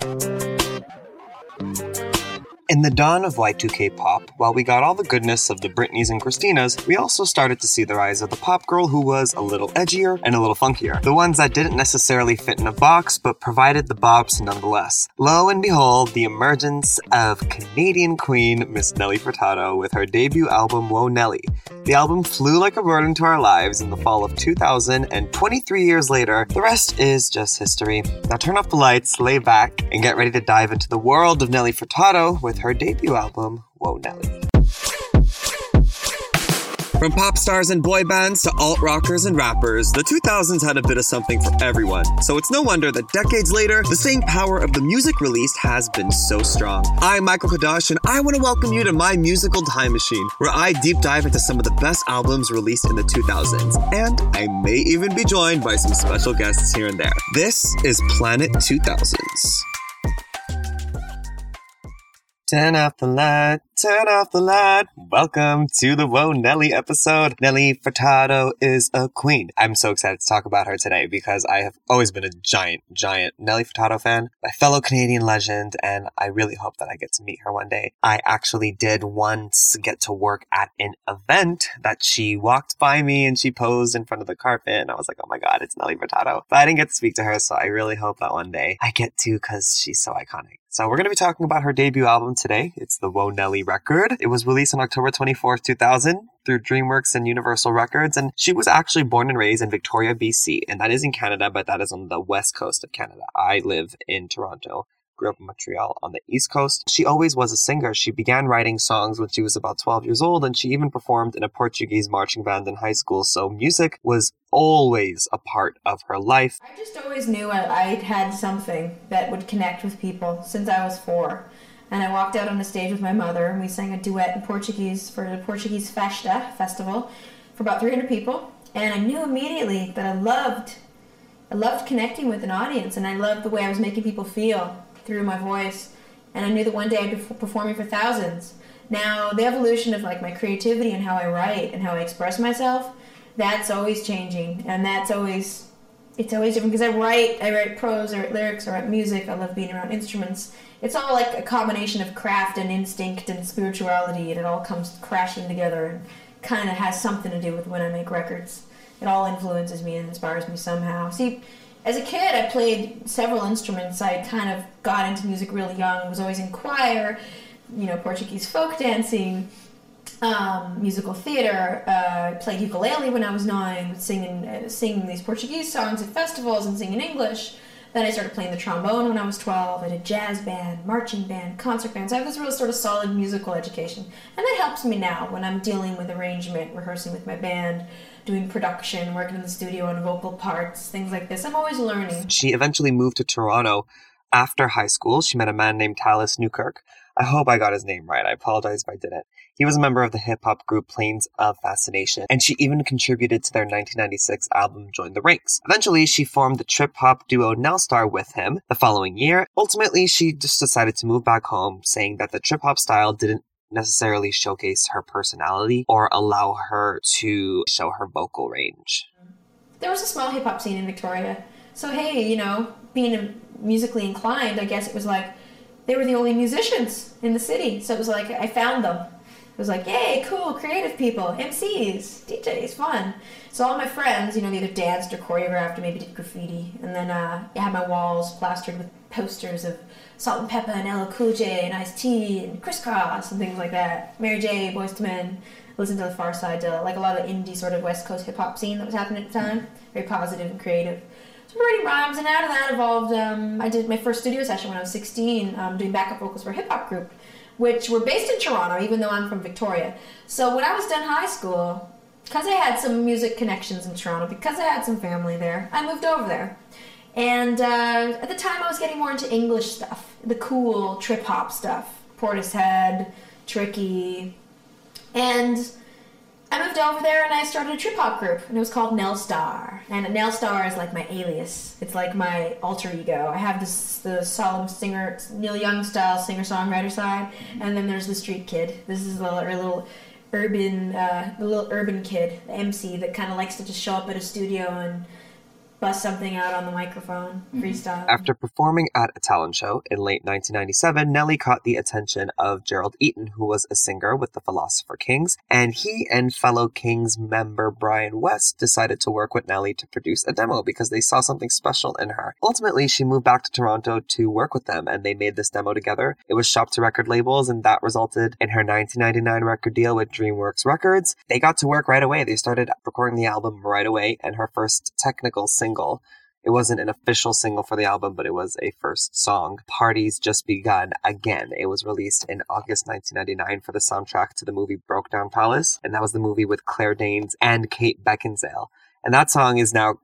Bye. In the dawn of Y2K pop, while we got all the goodness of the Britneys and Christinas, we also started to see the rise of the pop girl who was a little edgier and a little funkier. The ones that didn't necessarily fit in a box, but provided the bops nonetheless. Lo and behold, the emergence of Canadian queen Miss Nelly Furtado with her debut album Whoa Nelly. The album flew like a bird into our lives in the fall of 2000, and 23 years later, the rest is just history. Now turn off the lights, lay back, and get ready to dive into the world of Nelly Furtado with her debut album, Whoa Nelly. From pop stars and boy bands to alt rockers and rappers, the 2000s had a bit of something for everyone. So it's no wonder that decades later, the same power of the music released has been so strong. I'm Michael Kadash, and I want to welcome you to my musical time machine, where I deep dive into some of the best albums released in the 2000s. And I may even be joined by some special guests here and there. This is Planet 2000s. Turn off the light, turn off the light. Welcome to the Whoa Nelly episode. Nelly Furtado is a queen. I'm so excited to talk about her today because I have always been a giant, giant Nelly Furtado fan, my fellow Canadian legend, and I really hope that I get to meet her one day. I actually did once get to work at an event that she walked by me and she posed in front of the carpet, and I was like, oh my god, it's Nelly Furtado. But I didn't get to speak to her, so I really hope that one day I get to because she's so iconic. So we're going to be talking about her debut album today. It's the Whoa Nelly record. It was released on October 24th, 2000 through DreamWorks and Universal Records. And she was actually born and raised in Victoria, BC. And that is in Canada, but that is on the west coast of Canada. I live in Toronto grew up in Montreal on the East Coast. She always was a singer. She began writing songs when she was about 12 years old, and she even performed in a Portuguese marching band in high school. So music was always a part of her life. I just always knew I, had something that would connect with people since I was four. And I walked out on the stage with my mother, and we sang a duet in Portuguese for the Portuguese Festa festival for about 300 people. And I knew immediately that I loved, I loved connecting with an audience, and I loved the way I was making people feel through my voice. And I knew that one day I'd be performing for thousands. Now, the evolution of like my creativity and how I write and how I express myself, that's always changing, and that's always it's always different because I write, I write prose, I write lyrics, I write music. I love being around instruments. It's all like a combination of craft and instinct and spirituality, and it all comes crashing together and kind of has something to do with when I make records. It all influences me and inspires me somehow. See, as a kid, I played several instruments. I kind of got into music really young. Was always in choir, you know, Portuguese folk dancing, um, musical theater. Uh, played ukulele when I was nine, singing uh, singing these Portuguese songs at festivals and singing English. Then I started playing the trombone when I was 12. I did jazz band, marching band, concert band. So I have this real sort of solid musical education. And that helps me now when I'm dealing with arrangement, rehearsing with my band, doing production, working in the studio on vocal parts, things like this. I'm always learning. She eventually moved to Toronto after high school. She met a man named Tallis Newkirk. I hope I got his name right. I apologize if I didn't. He was a member of the hip hop group Plains of Fascination, and she even contributed to their 1996 album Join the Ranks. Eventually, she formed the trip hop duo Nelstar with him the following year. Ultimately, she just decided to move back home, saying that the trip hop style didn't necessarily showcase her personality or allow her to show her vocal range. There was a small hip hop scene in Victoria. So, hey, you know, being musically inclined, I guess it was like they were the only musicians in the city. So it was like I found them. It was like, yay, cool, creative people, MCs, DJs, fun. So all my friends, you know, they either danced or choreographed or maybe did graffiti. And then uh, I had my walls plastered with posters of Salt-N-Pepa and LL Cool J and Ice T and Kris Kross and things like that. Mary J, Boyz II Men. Listen to the Pharcyde, uh, like a lot of indie sort of West Coast hip hop scene that was happening at the time. Very positive and creative. So writing rhymes, and out of that evolved. Um, I did my first studio session when I was 16, um, doing backup vocals for a hip hop group, which were based in Toronto, even though I'm from Victoria. So when I was done high school, because I had some music connections in Toronto, because I had some family there, I moved over there. And uh, at the time, I was getting more into English stuff, the cool trip hop stuff, Portishead, Tricky, and I moved over there and I started a trip hop group, and it was called Nelstar. And Nelstar is like my alias. It's like my alter ego. I have this the solemn singer Neil Young style singer songwriter side, and then there's the street kid. This is little, little urban, uh, the little urban kid, the MC that kind of likes to just show up at a studio and bust something out on the microphone, mm-hmm. freestyle. After performing at a talent show in late 1997, Nelly caught the attention of Gerald Eaton, who was a singer with the Philosopher Kings, and he and fellow Kings member Brian West decided to work with Nelly to produce a demo because they saw something special in her. Ultimately, she moved back to Toronto to work with them, and they made this demo together. It was shopped to record labels, and that resulted in her 1999 record deal with DreamWorks Records. They got to work right away. They started recording the album right away, and her first technical single single. It wasn't an official single for the album, but it was a first song. Parties Just Begun again. It was released in August 1999 for the soundtrack to the movie Brokedown Palace, and that was the movie with Claire Danes and Kate Beckinsale. And that song is now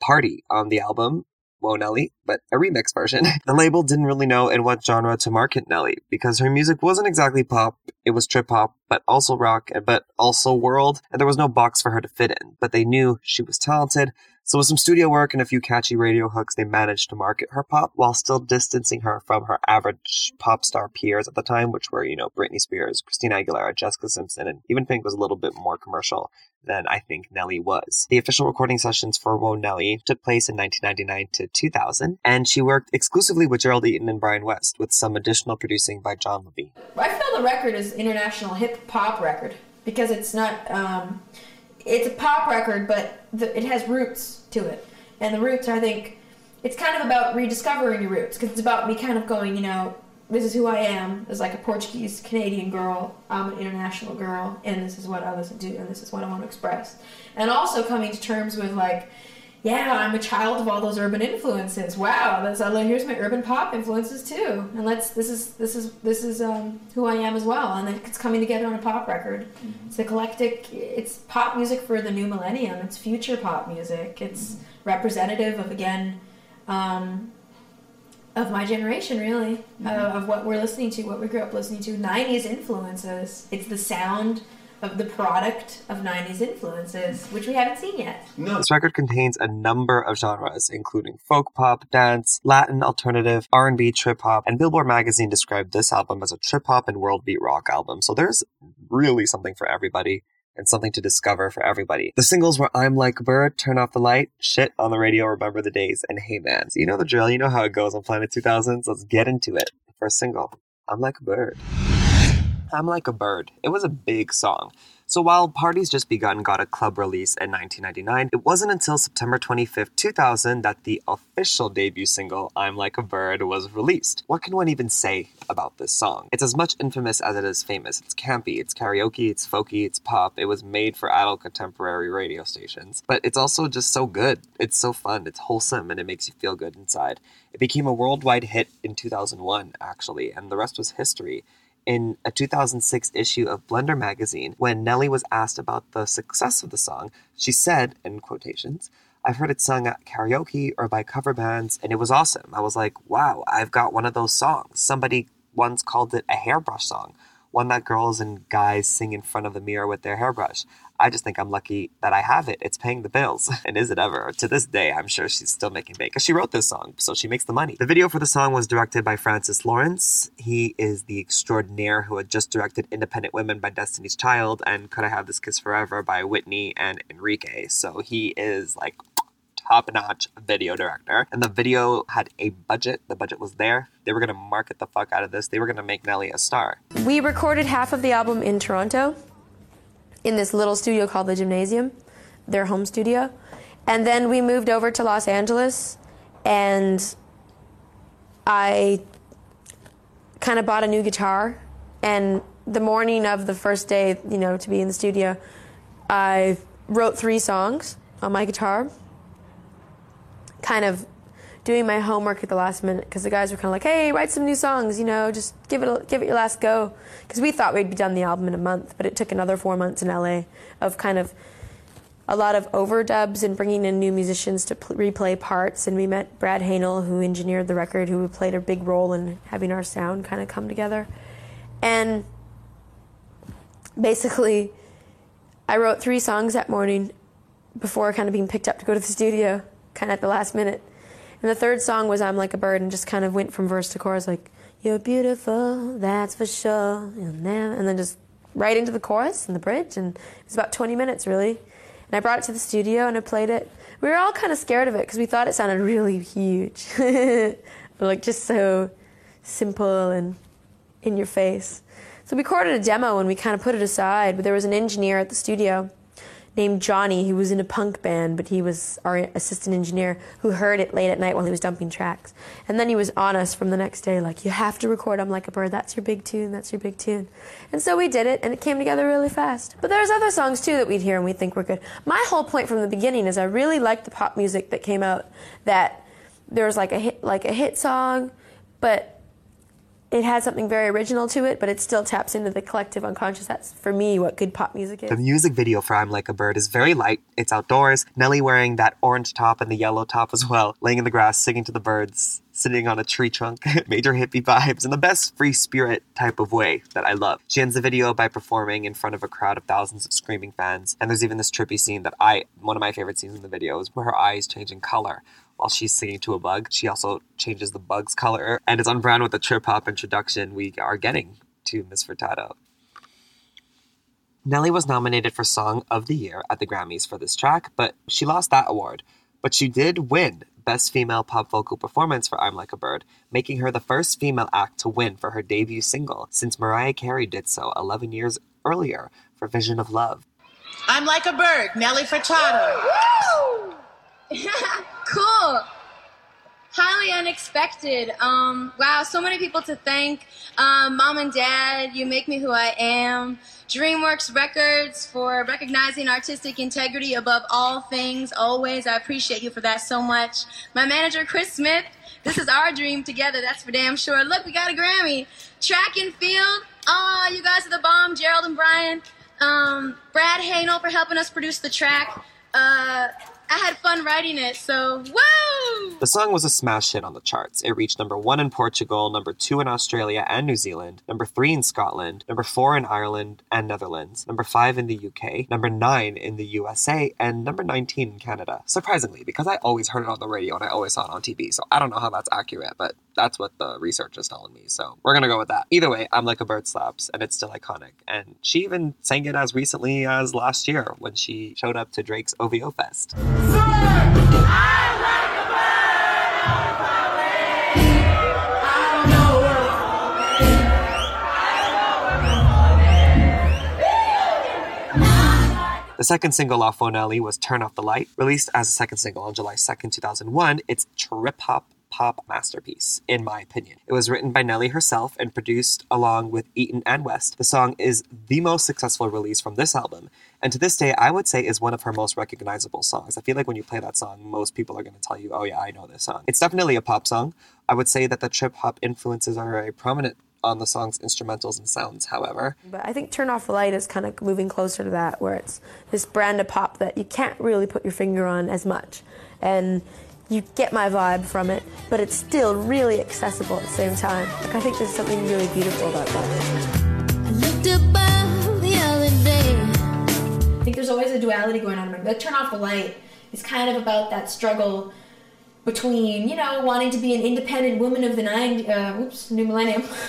Party on the album. Whoa Nelly, but a remix version. the label didn't really know in what genre to market Nelly because her music wasn't exactly pop. It was trip hop, but also rock, but also world, and there was no box for her to fit in. But they knew she was talented, so with some studio work and a few catchy radio hooks, they managed to market her pop while still distancing her from her average pop star peers at the time, which were, you know, Britney Spears, Christina Aguilera, Jessica Simpson, and even Pink was a little bit more commercial than I think Nelly was. The official recording sessions for Whoa Nelly took place in 1999 to 2000, and she worked exclusively with Gerald Eaton and Brian West, with some additional producing by John Levine. I feel the record is international hip hop record because it's not. Um, it's a pop record, but the, it has roots to it. And the roots, I think, it's kind of about rediscovering your roots because it's about me kind of going, you know, this is who I am as like a Portuguese Canadian girl. I'm an international girl, and this is what I listen to, and this is what I want to express. And also coming to terms with like, yeah, I'm a child of all those urban influences. Wow, that's uh, here's my urban pop influences too. And let's this is this is this is um, who I am as well. And it's coming together on a pop record. Mm-hmm. It's eclectic. It's pop music for the new millennium. It's future pop music. It's mm-hmm. representative of again. Um, of my generation, really, mm-hmm. uh, of what we're listening to, what we grew up listening to, 90s influences. It's the sound of the product of 90s influences, which we haven't seen yet. No. This record contains a number of genres, including folk pop, dance, Latin, alternative, R&B, trip hop, and Billboard magazine described this album as a trip hop and world beat rock album. So there's really something for everybody and something to discover for everybody. The singles were I'm Like a Bird, Turn Off the Light, Shit on the Radio, Remember the Days, and Hey Man. So you know the drill, you know how it goes on Planet 2000s. Let's get into it. First single, I'm Like a Bird. I'm Like a Bird. It was a big song. So while Parties Just Begun got a club release in 1999, it wasn't until September 25th, 2000 that the official debut single, I'm Like a Bird, was released. What can one even say about this song? It's as much infamous as it is famous. It's campy, it's karaoke, it's folky, it's pop. It was made for adult contemporary radio stations. But it's also just so good. It's so fun, it's wholesome, and it makes you feel good inside. It became a worldwide hit in 2001, actually, and the rest was history in a 2006 issue of Blender magazine, when Nelly was asked about the success of the song, she said, in quotations, I've heard it sung at karaoke or by cover bands, and it was awesome. I was like, wow, I've got one of those songs. Somebody once called it a hairbrush song, one that girls and guys sing in front of the mirror with their hairbrush. I just think I'm lucky that I have it. It's paying the bills. and is it ever? To this day, I'm sure she's still making bank because she wrote this song, so she makes the money. The video for the song was directed by Francis Lawrence. He is the extraordinaire who had just directed Independent Women by Destiny's Child and Could I Have This Kiss Forever by Whitney and Enrique. So he is like top notch video director. And the video had a budget. The budget was there. They were going to market the fuck out of this. They were going to make Nelly a star. We recorded half of the album in Toronto in this little studio called the Gymnasium, their home studio. And then we moved over to Los Angeles and I kind of bought a new guitar. And the morning of the first day, you know, to be in the studio, I wrote three songs on my guitar, kind of doing my homework at the last minute because the guys were kind of like, "Hey, write some new songs, you know, just give it a, give it your last go." Because we thought we'd be done the album in a month, but it took another four months in LA of kind of a lot of overdubs and bringing in new musicians to pl- replay parts. And we met Brad Haehnel, who engineered the record, who played a big role in having our sound kind of come together. And basically, I wrote three songs that morning before kind of being picked up to go to the studio, kind of at the last minute. And the third song was I'm Like a Bird and just kind of went from verse to chorus like, You're beautiful, that's for sure. You'll never and then just right into the chorus and the bridge and it was about 20 minutes really. And I brought it to the studio and I played it We were all kind of scared of it because we thought it sounded really huge, like just so simple and in your face. So we recorded a demo and we kind of put it aside, but there was an engineer at the studio named Johnny who was in a punk band, but he was our assistant engineer who heard it late at night while he was dumping tracks. And then he was on us from the next day, like, you have to record I'm Like a Bird, that's your big tune, that's your big tune. And so we did it, and it came together really fast. But there's other songs too that we'd hear and we think were good. My whole point from the beginning is I really liked the pop music that came out, that there was like a hit, like a hit song, but it has something very original to it, but it still taps into the collective unconscious. That's for me what good pop music is. The music video for I'm Like a Bird is very light. It's outdoors. Nelly wearing that orange top and the yellow top as well, laying in the grass, singing to the birds, sitting on a tree trunk. Major hippie vibes in the best free spirit type of way that I love. She ends the video by performing in front of a crowd of thousands of screaming fans. And there's even this trippy scene that I, one of my favorite scenes in the video is where her eyes change in color while she's singing to a bug. She also changes the bug's color, and it's on brand with the trip hop introduction we are getting to Miss Furtado. Nelly was nominated for Song of the Year at the Grammys for this track, but she lost that award. But she did win Best Female Pop Vocal Performance for I'm Like a Bird, making her the first female act to win for her debut single since Mariah Carey did so 11 years earlier for Vision of Love. I'm Like a Bird, Nelly Furtado. cool. Highly unexpected. Um, wow, so many people to thank. Um, Mom and Dad, you make me who I am. DreamWorks Records for recognizing artistic integrity above all things, always. I appreciate you for that so much. My manager, Chris Smith, this is our dream together, that's for damn sure. Look, we got a Grammy. Track and field, oh, you guys are the bomb, Gerald and Brian. Um, Brad Haehnel for helping us produce the track. Uh, I had fun writing it, so woo! The song was a smash hit on the charts. It reached number one in Portugal, number two in Australia and New Zealand, number three in Scotland, number four in Ireland and Netherlands, number five in the UK, number nine in the USA, and number 19 in Canada. Surprisingly, because I always heard it on the radio and I always saw it on TV, so I don't know how that's accurate, but that's what the research is telling me, so we're gonna go with that. Either way, I'm Like a Bird slaps, and it's still iconic. And she even sang it as recently as last year when she showed up to Drake's OVO Fest. The second single off Nelly was Turn Off the Light, released as a second single on July 2nd, 2001. It's trip hop pop masterpiece, in my opinion. It was written by Nelly herself and produced along with Eaton and West. The song is the most successful release from this album, and to this day, I would say is one of her most recognizable songs. I feel like when you play that song, most people are going to tell you, oh, yeah, I know this song. It's definitely a pop song. I would say that the trip hop influences are very prominent on the song's instrumentals and sounds, however. But I think Turn Off the Light is kind of moving closer to that, where it's this brand of pop that you can't really put your finger on as much. And you get my vibe from it, but it's still really accessible at the same time. Like, I think there's something really beautiful about that. I looked above the other day. I think there's always a duality going on. in my Like, turn off the light is kind of about that struggle between, you know, wanting to be an independent woman of the 90s, uh, oops, new millennium,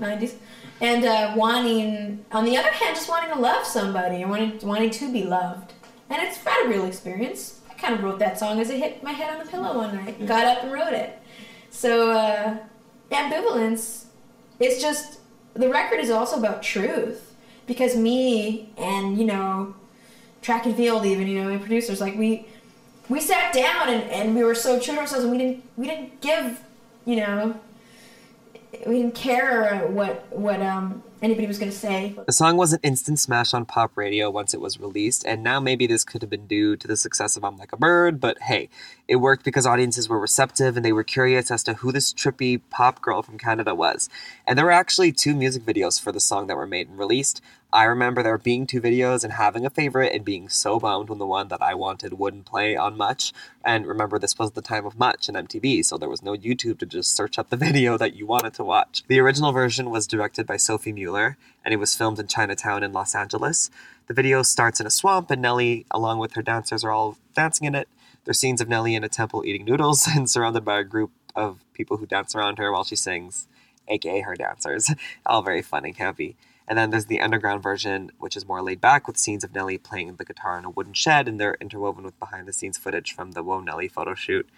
90s, and uh, wanting, on the other hand, just wanting to love somebody and wanting, wanting to be loved. And it's had a real experience kind of wrote that song as I hit my head on the pillow one night. Got up and wrote it. So uh, ambivalence is just the record is also about truth because me and you know track and field even you know my producers like we we sat down and, and we were so true to ourselves and we didn't we didn't give you know we didn't care what what um anybody was going to say. The song was an instant smash on pop radio once it was released, and now maybe this could have been due to the success of I'm Like a Bird, but hey, it worked because audiences were receptive and they were curious as to who this trippy pop girl from Canada was. And there were actually two music videos for the song that were made and released. I remember there being two videos and having a favorite and being so bummed when the one that I wanted wouldn't play on Much. And remember, this was the time of Much and MTV, so there was no YouTube to just search up the video that you wanted to watch. The original version was directed by Sophie Muller, and it was filmed in Chinatown in Los Angeles. The video starts in a swamp, and Nelly, along with her dancers, are all dancing in it. There's scenes of Nelly in a temple eating noodles and surrounded by a group of people who dance around her while she sings, aka her dancers. all very fun and campy. And then there's the underground version, which is more laid back with scenes of Nelly playing the guitar in a wooden shed, and they're interwoven with behind the scenes footage from the Whoa Nelly photo shoot.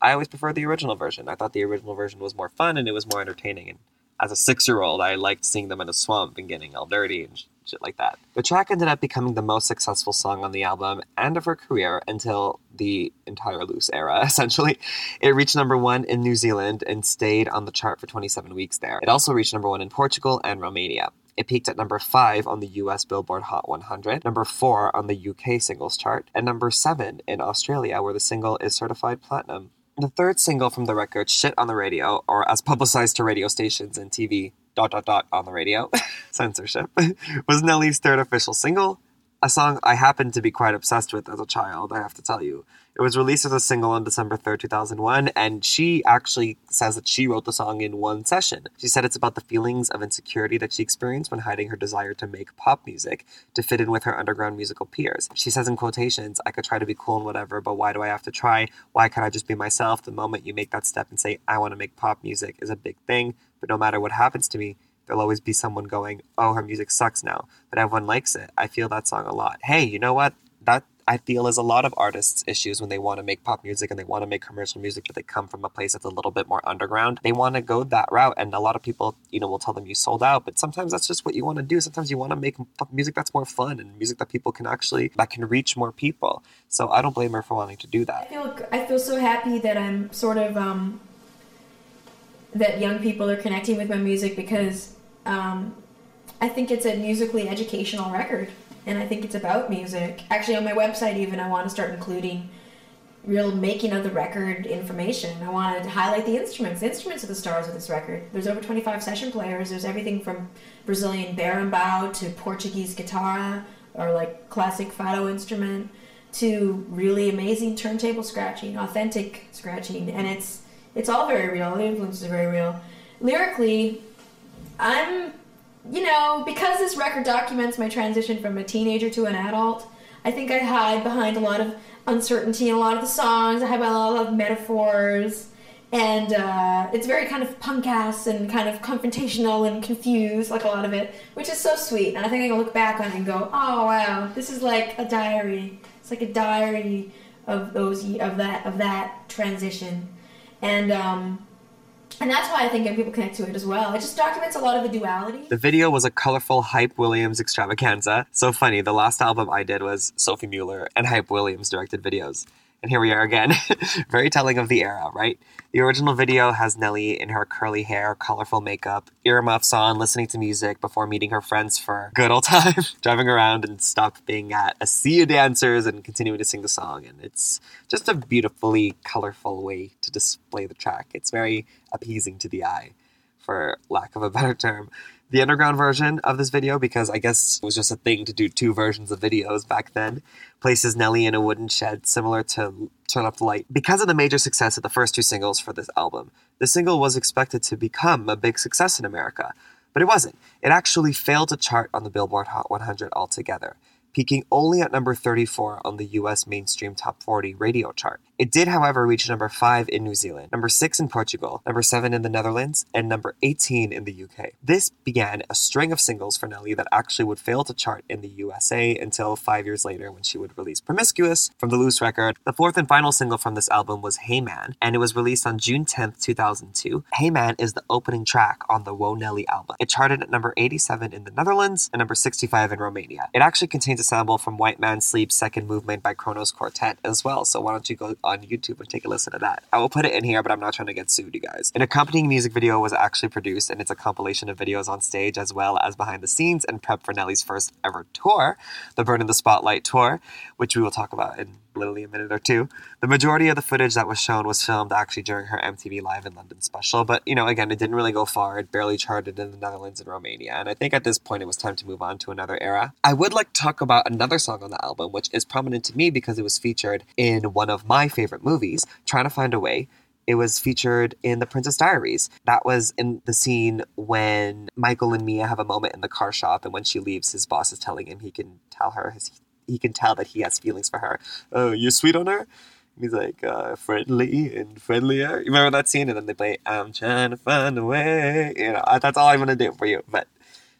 I always preferred the original version. I thought the original version was more fun and it was more entertaining. And as a six year old, I liked seeing them in a swamp and getting all dirty and shit like that. The track ended up becoming the most successful song on the album and of her career until the entire loose era, essentially. It reached number one in New Zealand and stayed on the chart for 27 weeks there. It also reached number one in Portugal and Romania. It peaked at number 5 on the US Billboard Hot 100, number 4 on the UK singles chart, and number 7 in Australia, where the single is certified platinum. The third single from the record, Shit on the Radio, or as publicized to radio stations and TV, dot dot dot on the radio, censorship, was Nelly's third official single, a song I happened to be quite obsessed with as a child, I have to tell you. It was released as a single on December 3rd, 2001, and she actually says that she wrote the song in one session. She said it's about the feelings of insecurity that she experienced when hiding her desire to make pop music to fit in with her underground musical peers. She says in quotations, I could try to be cool and whatever, but why do I have to try? Why can't I just be myself? The moment you make that step and say, I want to make pop music is a big thing, but no matter what happens to me, there'll always be someone going, "Oh, her music sucks now," but everyone likes it. I feel that song a lot. Hey, you know what? That I feel is a lot of artists' issues when they want to make pop music and they want to make commercial music, but they come from a place that's a little bit more underground. They want to go that route, and a lot of people, you know, will tell them you sold out. But sometimes that's just what you want to do. Sometimes you want to make music that's more fun and music that people can actually that can reach more people. So I don't blame her for wanting to do I that. feel I feel so happy that I'm sort of um, that young people are connecting with my music because um, I think it's a musically educational record, and I think it's about music. Actually, on my website, even I want to start including real making of the record information. I want to highlight the instruments. The instruments are the stars of this record. There's over 25 session players. There's everything from Brazilian berimbau to Portuguese guitar or like classic fado instrument to really amazing turntable scratching, authentic scratching, and it's it's all very real. The influences are very real. Lyrically, I'm you know, because this record documents my transition from a teenager to an adult, I think I hide behind a lot of uncertainty in a lot of the songs. I hide behind a lot of metaphors. And uh, it's very kind of punk ass and kind of confrontational and confused, like a lot of it, which is so sweet. And I think I can look back on it and go, oh wow, this is like a diary. It's like a diary of those of that of that transition. And um, and that's why I think people connect to it as well. It just documents a lot of the duality. The video was a colorful Hype Williams extravaganza. So funny, the last album I did was Sophie Muller and Hype Williams directed videos. And here we are again. Very telling of the era, right? The original video has Nelly in her curly hair, colorful makeup, earmuffs on, listening to music before meeting her friends for good old time, driving around and stopping at a sea of dancers and continuing to sing the song. And it's just a beautifully colorful way to display the track. It's very appeasing to the eye, for lack of a better term the underground version of this video because I guess it was just a thing to do two versions of videos back then. Places Nelly in a wooden shed similar to Turn Up the Light. Because of the major success of the first two singles for this album, the single was expected to become a big success in America. But it wasn't. It actually failed to chart on the Billboard Hot 100 altogether, peaking only at number 34 on the US mainstream top 40 radio chart. It did, however, reach number 5 in New Zealand, number 6 in Portugal, number 7 in the Netherlands, and number 18 in the UK. This began a string of singles for Nelly that actually would fail to chart in the USA until five years later when she would release Promiscuous from the Loose record. The fourth and final single from this album was Hey Man, and it was released on June 10th, 2002. Hey Man is the opening track on the Whoa Nelly album. It charted at number 87 in the Netherlands and number 65 in Romania. It actually contains a sample from White Man Sleep's second movement by Kronos Quartet as well, so why don't you go on YouTube and take a listen to that. I will put it in here, but I'm not trying to get sued, you guys. An accompanying music video was actually produced, and it's a compilation of videos on stage as well as behind the scenes and prep for Nelly's first ever tour, the Burn in the Spotlight tour, which we will talk about in literally a minute or two. The majority of the footage that was shown was filmed actually during her MTV Live in London special, but you know, again, it didn't really go far. It barely charted in the Netherlands and Romania, and I think at this point it was time to move on to another era. I would like to talk about another song on the album, which is prominent to me because it was featured in one of my favorite movies, Trying to Find a Way. It was featured in The Princess Diaries. That was in the scene when Michael and Mia have a moment in the car shop, and when she leaves, his boss is telling him he can tell her his, he can tell that he has feelings for her. Oh, you're sweet on her? He's like, uh, friendly and friendlier. You remember that scene? And then they play, I'm trying to find a way. You know, that's all I'm to do for you. But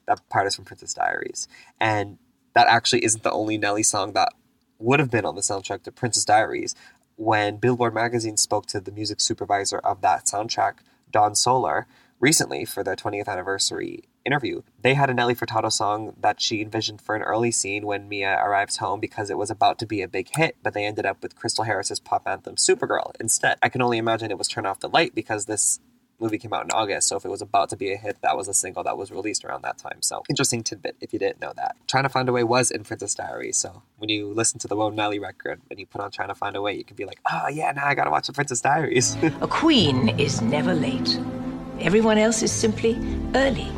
That part is from Princess Diaries. And that actually isn't the only Nelly song that would have been on the soundtrack to Princess Diaries. When Billboard magazine spoke to the music supervisor of that soundtrack, Dawn Solér, recently for their 20th anniversary interview, they had a Nelly Furtado song that she envisioned for an early scene when Mia arrives home because it was about to be a big hit, but they ended up with Krystal Harris's pop anthem Supergirl instead. I can only imagine it was Turn Off the Light because this movie came out in August, so if it was about to be a hit, that was a single that was released around that time. So interesting tidbit if you didn't know that. Trying to Find a Way was in Princess Diary, so when you listen to the Whoa Nelly record and you put on Trying to Find a Way, you can be like, oh yeah, now I gotta watch the Princess Diaries. A queen is never late. Everyone else is simply early.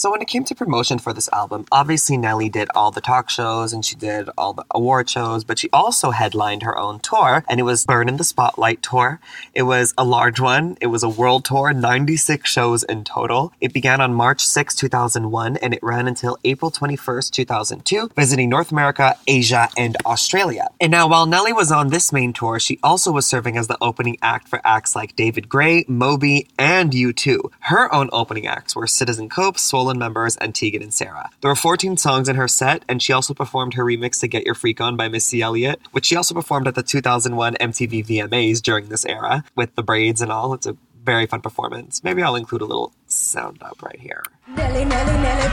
So when it came to promotion for this album, obviously Nelly did all the talk shows and she did all the award shows, but she also headlined her own tour, and it was Burn in the Spotlight tour. It was a large one. It was a world tour, 96 shows in total. It began on March 6, 2001, and it ran until April 21st, 2002, visiting North America, Asia, and Australia. And now while Nelly was on this main tour, she also was serving as the opening act for acts like David Gray, Moby, and U2. Her own opening acts were Citizen Cope, Swollen members, and Tegan and Sara. There were 14 songs in her set, and she also performed her remix to Get Your Freak On by Missy Elliott, which she also performed at the 2001 MTV VMAs during this era with the braids and all. It's a very fun performance. Maybe I'll include a little sound up right here. Nelly, Nelly, Nelly,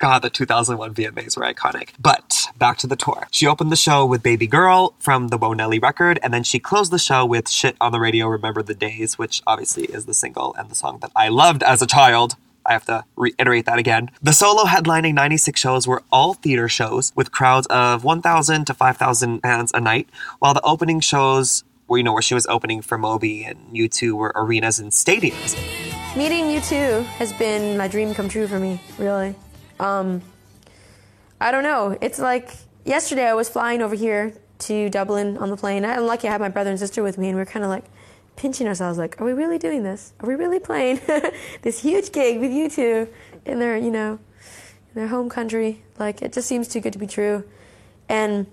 God, the 2001 VMAs were iconic. But back to the tour. She opened the show with Baby Girl from the Whoa Nelly record, and then she closed the show with Shit on the Radio Remember the Days, which obviously is the single and the song that I loved as a child. I have to reiterate that again. The solo headlining 96 shows were all theater shows with crowds of 1,000 to 5,000 fans a night, while the opening shows, where you know where she was opening for Moby and U2 were arenas and stadiums. Meeting U2 has been my dream come true for me, really. Um, I don't know. It's like yesterday I was flying over here to Dublin on the plane. I'm lucky I had my brother and sister with me, and we are kind of like pinching ourselves, like, are we really doing this? Are we really playing this huge gig with U2 in their, you know, in their home country? Like, it just seems too good to be true. And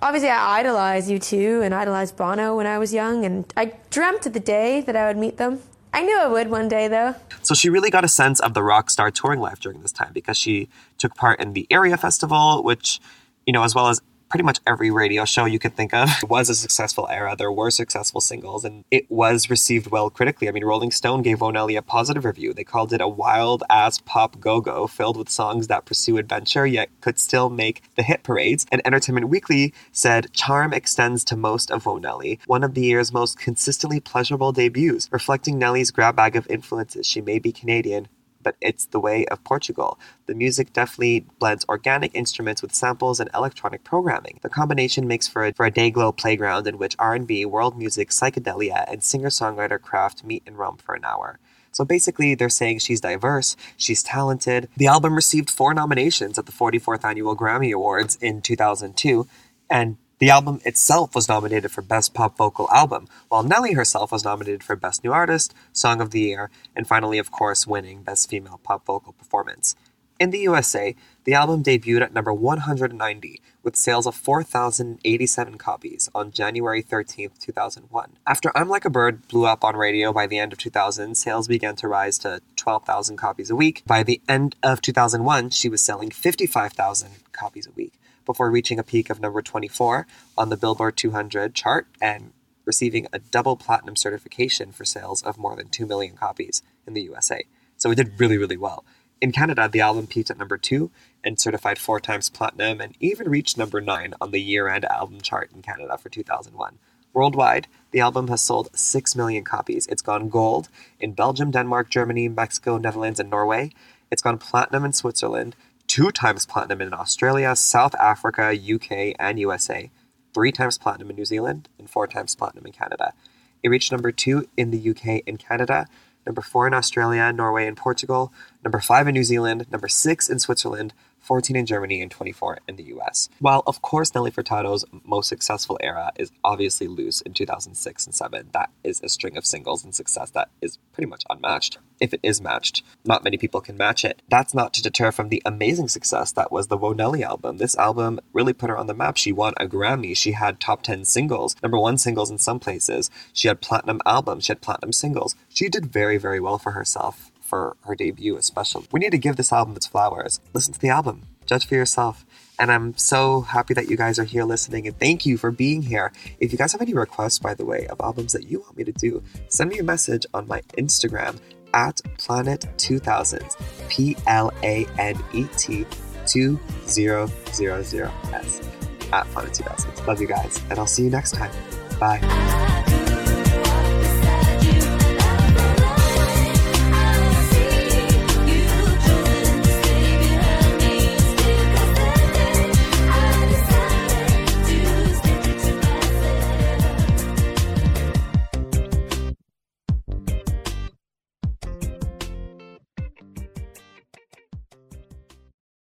obviously, I idolized U2 and idolized Bono when I was young, and I dreamt of the day that I would meet them. I knew I would one day, though. So she really got a sense of the rock star touring life during this time because she took part in the Area Festival, which, you know, as well as pretty much every radio show you could think of it was a successful era. There were successful singles and it was received well critically. I mean, Rolling Stone gave Whoa Nelly a positive review. They called it a wild ass pop go go filled with songs that pursue adventure yet could still make the hit parades. And Entertainment Weekly said, Charm extends to most of Whoa Nelly, one of the year's most consistently pleasurable debuts, reflecting Nelly's grab bag of influences. She may be Canadian, but it's the way of Portugal. The music definitely blends organic instruments with samples and electronic programming. The combination makes for a, for a dayglow playground in which R&B, world music, psychedelia, and singer-songwriter craft meet and romp for an hour. So basically, they're saying she's diverse, she's talented. The album received four nominations at the 44th Annual Grammy Awards in 2002, and the album itself was nominated for Best Pop Vocal Album, while Nelly herself was nominated for Best New Artist, Song of the Year, and finally, of course, winning Best Female Pop Vocal Performance. In the USA, the album debuted at number 190 with sales of 4,087 copies on January 13, 2001. After I'm Like a Bird blew up on radio by the end of 2000, sales began to rise to 12,000 copies a week. By the end of 2001, she was selling 55,000 copies a week before reaching a peak of number 24 on the Billboard 200 chart and receiving a double platinum certification for sales of more than 2 million copies in the USA. So it did really, really well. In Canada, the album peaked at number 2 and certified four times platinum and even reached number 9 on the year end album chart in Canada for 2001. Worldwide, the album has sold 6 million copies. It's gone gold in Belgium, Denmark, Germany, Mexico, Netherlands, and Norway. It's gone platinum in Switzerland, two times platinum in Australia, South Africa, UK, and USA, three times platinum in New Zealand, and four times platinum in Canada. It reached number two in the UK and Canada, number four in Australia, Norway, and Portugal, number five in New Zealand, number six in Switzerland, 14 in Germany, and 24 in the US. While, of course, Nelly Furtado's most successful era is obviously Loose in 2006 and 7, that is a string of singles and success that is pretty much unmatched. If it is matched, not many people can match it. That's not to deter from the amazing success that was the Whoa Nelly album. This album really put her on the map. She won a Grammy. She had top 10 singles, number one singles in some places. She had platinum albums. She had platinum singles. She did very, very well for herself for her debut, especially. We need to give this album its flowers. Listen to the album, judge for yourself. And I'm so happy that you guys are here listening, and thank you for being here. If you guys have any requests, by the way, of albums that you want me to do, send me a message on my Instagram at Planet2000s, P L A N E T 2000s, at Planet2000s. Love you guys, and I'll see you next time. Bye.